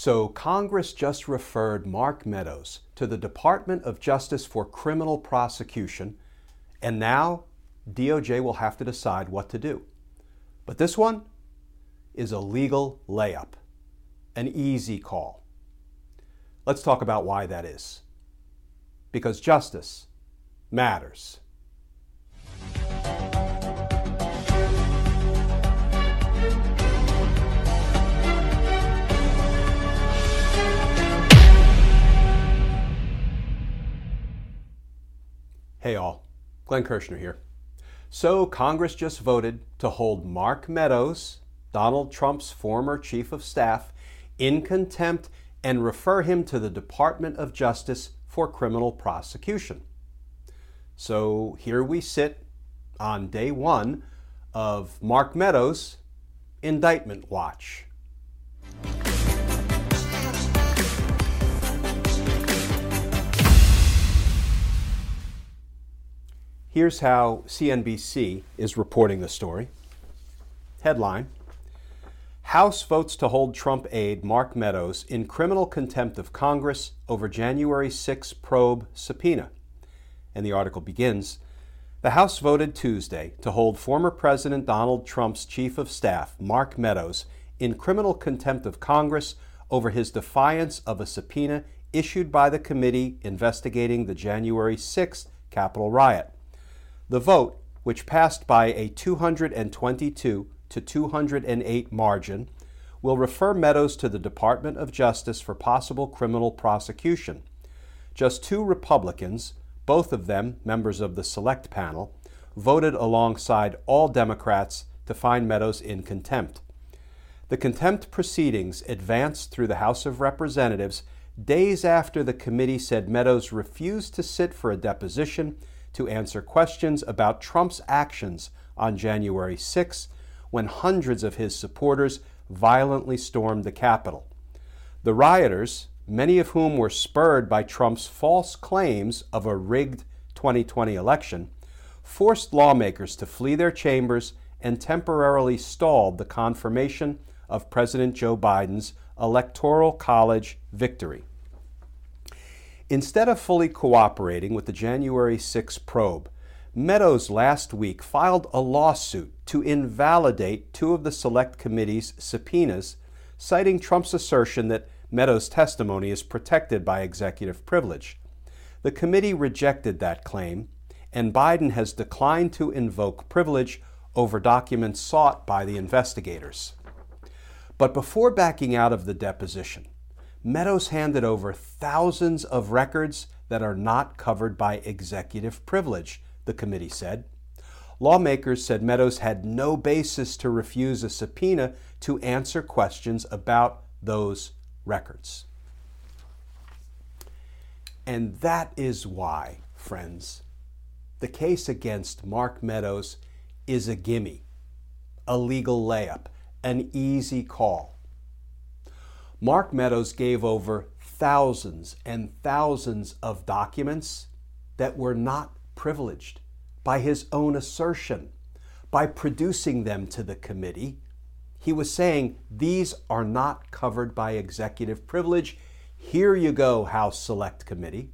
So, Congress just referred Mark Meadows to the Department of Justice for criminal prosecution, and now DOJ will have to decide what to do. But this one is a legal layup, an easy call. Let's talk about why that is. Because justice matters. Hey all, Glenn Kirschner here. So, Congress just voted to hold Mark Meadows, Donald Trump's former chief of staff, in contempt and refer him to the Department of Justice for criminal prosecution. So, here we sit on day one of Mark Meadows' indictment watch. Here's how CNBC is reporting the story. Headline House votes to hold Trump aide Mark Meadows in criminal contempt of Congress over January 6 probe subpoena. And the article begins The House voted Tuesday to hold former President Donald Trump's chief of staff, Mark Meadows, in criminal contempt of Congress over his defiance of a subpoena issued by the committee investigating the January 6th Capitol riot. The vote, which passed by a 222 to 208 margin, will refer Meadows to the Department of Justice for possible criminal prosecution. Just two Republicans, both of them members of the Select Panel, voted alongside all Democrats to find Meadows in contempt. The contempt proceedings advanced through the House of Representatives days after the committee said Meadows refused to sit for a deposition to answer questions about Trump's actions on January 6 when hundreds of his supporters violently stormed the Capitol. The rioters, many of whom were spurred by Trump's false claims of a rigged 2020 election, forced lawmakers to flee their chambers and temporarily stalled the confirmation of President Joe Biden's Electoral College victory. Instead of fully cooperating with the January 6 probe, Meadows last week filed a lawsuit to invalidate two of the Select Committee's subpoenas, citing Trump's assertion that Meadows' testimony is protected by executive privilege. The committee rejected that claim, and Biden has declined to invoke privilege over documents sought by the investigators. But before backing out of the deposition, Meadows handed over thousands of records that are not covered by executive privilege, the committee said. Lawmakers said Meadows had no basis to refuse a subpoena to answer questions about those records. And that is why, friends, the case against Mark Meadows is a gimme, a legal layup, an easy call. Mark Meadows gave over thousands and thousands of documents that were not privileged by his own assertion. By producing them to the committee, he was saying, These are not covered by executive privilege. Here you go, House Select Committee.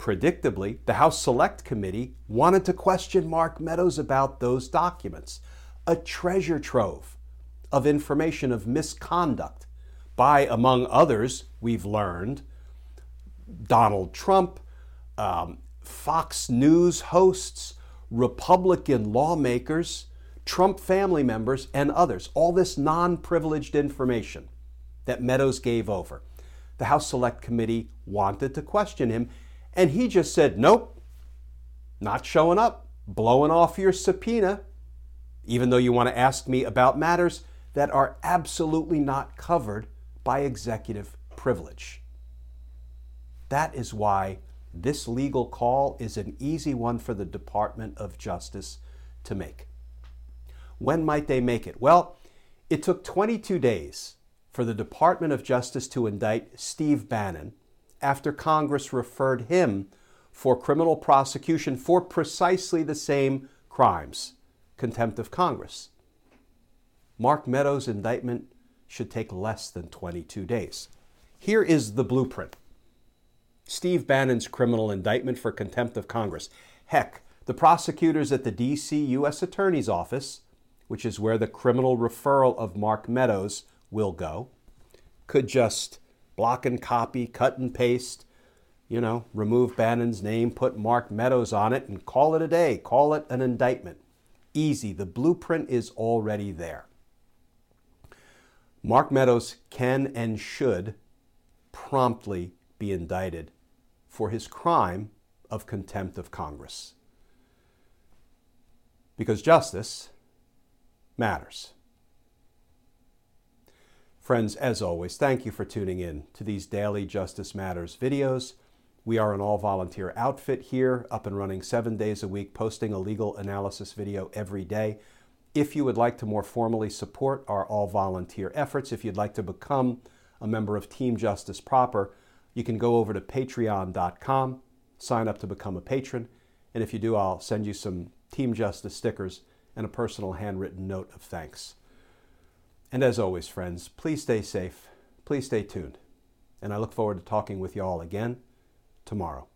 Predictably, the House Select Committee wanted to question Mark Meadows about those documents, a treasure trove of information of misconduct by, among others, we've learned, Donald Trump, um, Fox News hosts, Republican lawmakers, Trump family members, and others. All this non privileged information that Meadows gave over. The House Select Committee wanted to question him, and he just said, Nope, not showing up, blowing off your subpoena, even though you want to ask me about matters that are absolutely not covered by executive privilege. That is why this legal call is an easy one for the Department of Justice to make. When might they make it? Well, it took 22 days for the Department of Justice to indict Steve Bannon after Congress referred him for criminal prosecution for precisely the same crimes contempt of Congress. Mark Meadows' indictment should take less than 22 days. Here is the blueprint. Steve Bannon's criminal indictment for contempt of Congress. Heck, the prosecutors at the D.C. U.S. Attorney's Office, which is where the criminal referral of Mark Meadows will go, could just block and copy, cut and paste, you know, remove Bannon's name, put Mark Meadows on it, and call it a day, call it an indictment. Easy. The blueprint is already there. Mark Meadows can and should promptly be indicted for his crime of contempt of Congress. Because justice matters. Friends, as always, thank you for tuning in to these daily Justice Matters videos. We are an all volunteer outfit here, up and running seven days a week, posting a legal analysis video every day. If you would like to more formally support our all volunteer efforts, if you'd like to become a member of Team Justice proper, you can go over to patreon.com, sign up to become a patron, and if you do, I'll send you some Team Justice stickers and a personal handwritten note of thanks. And as always, friends, please stay safe, please stay tuned, and I look forward to talking with you all again tomorrow.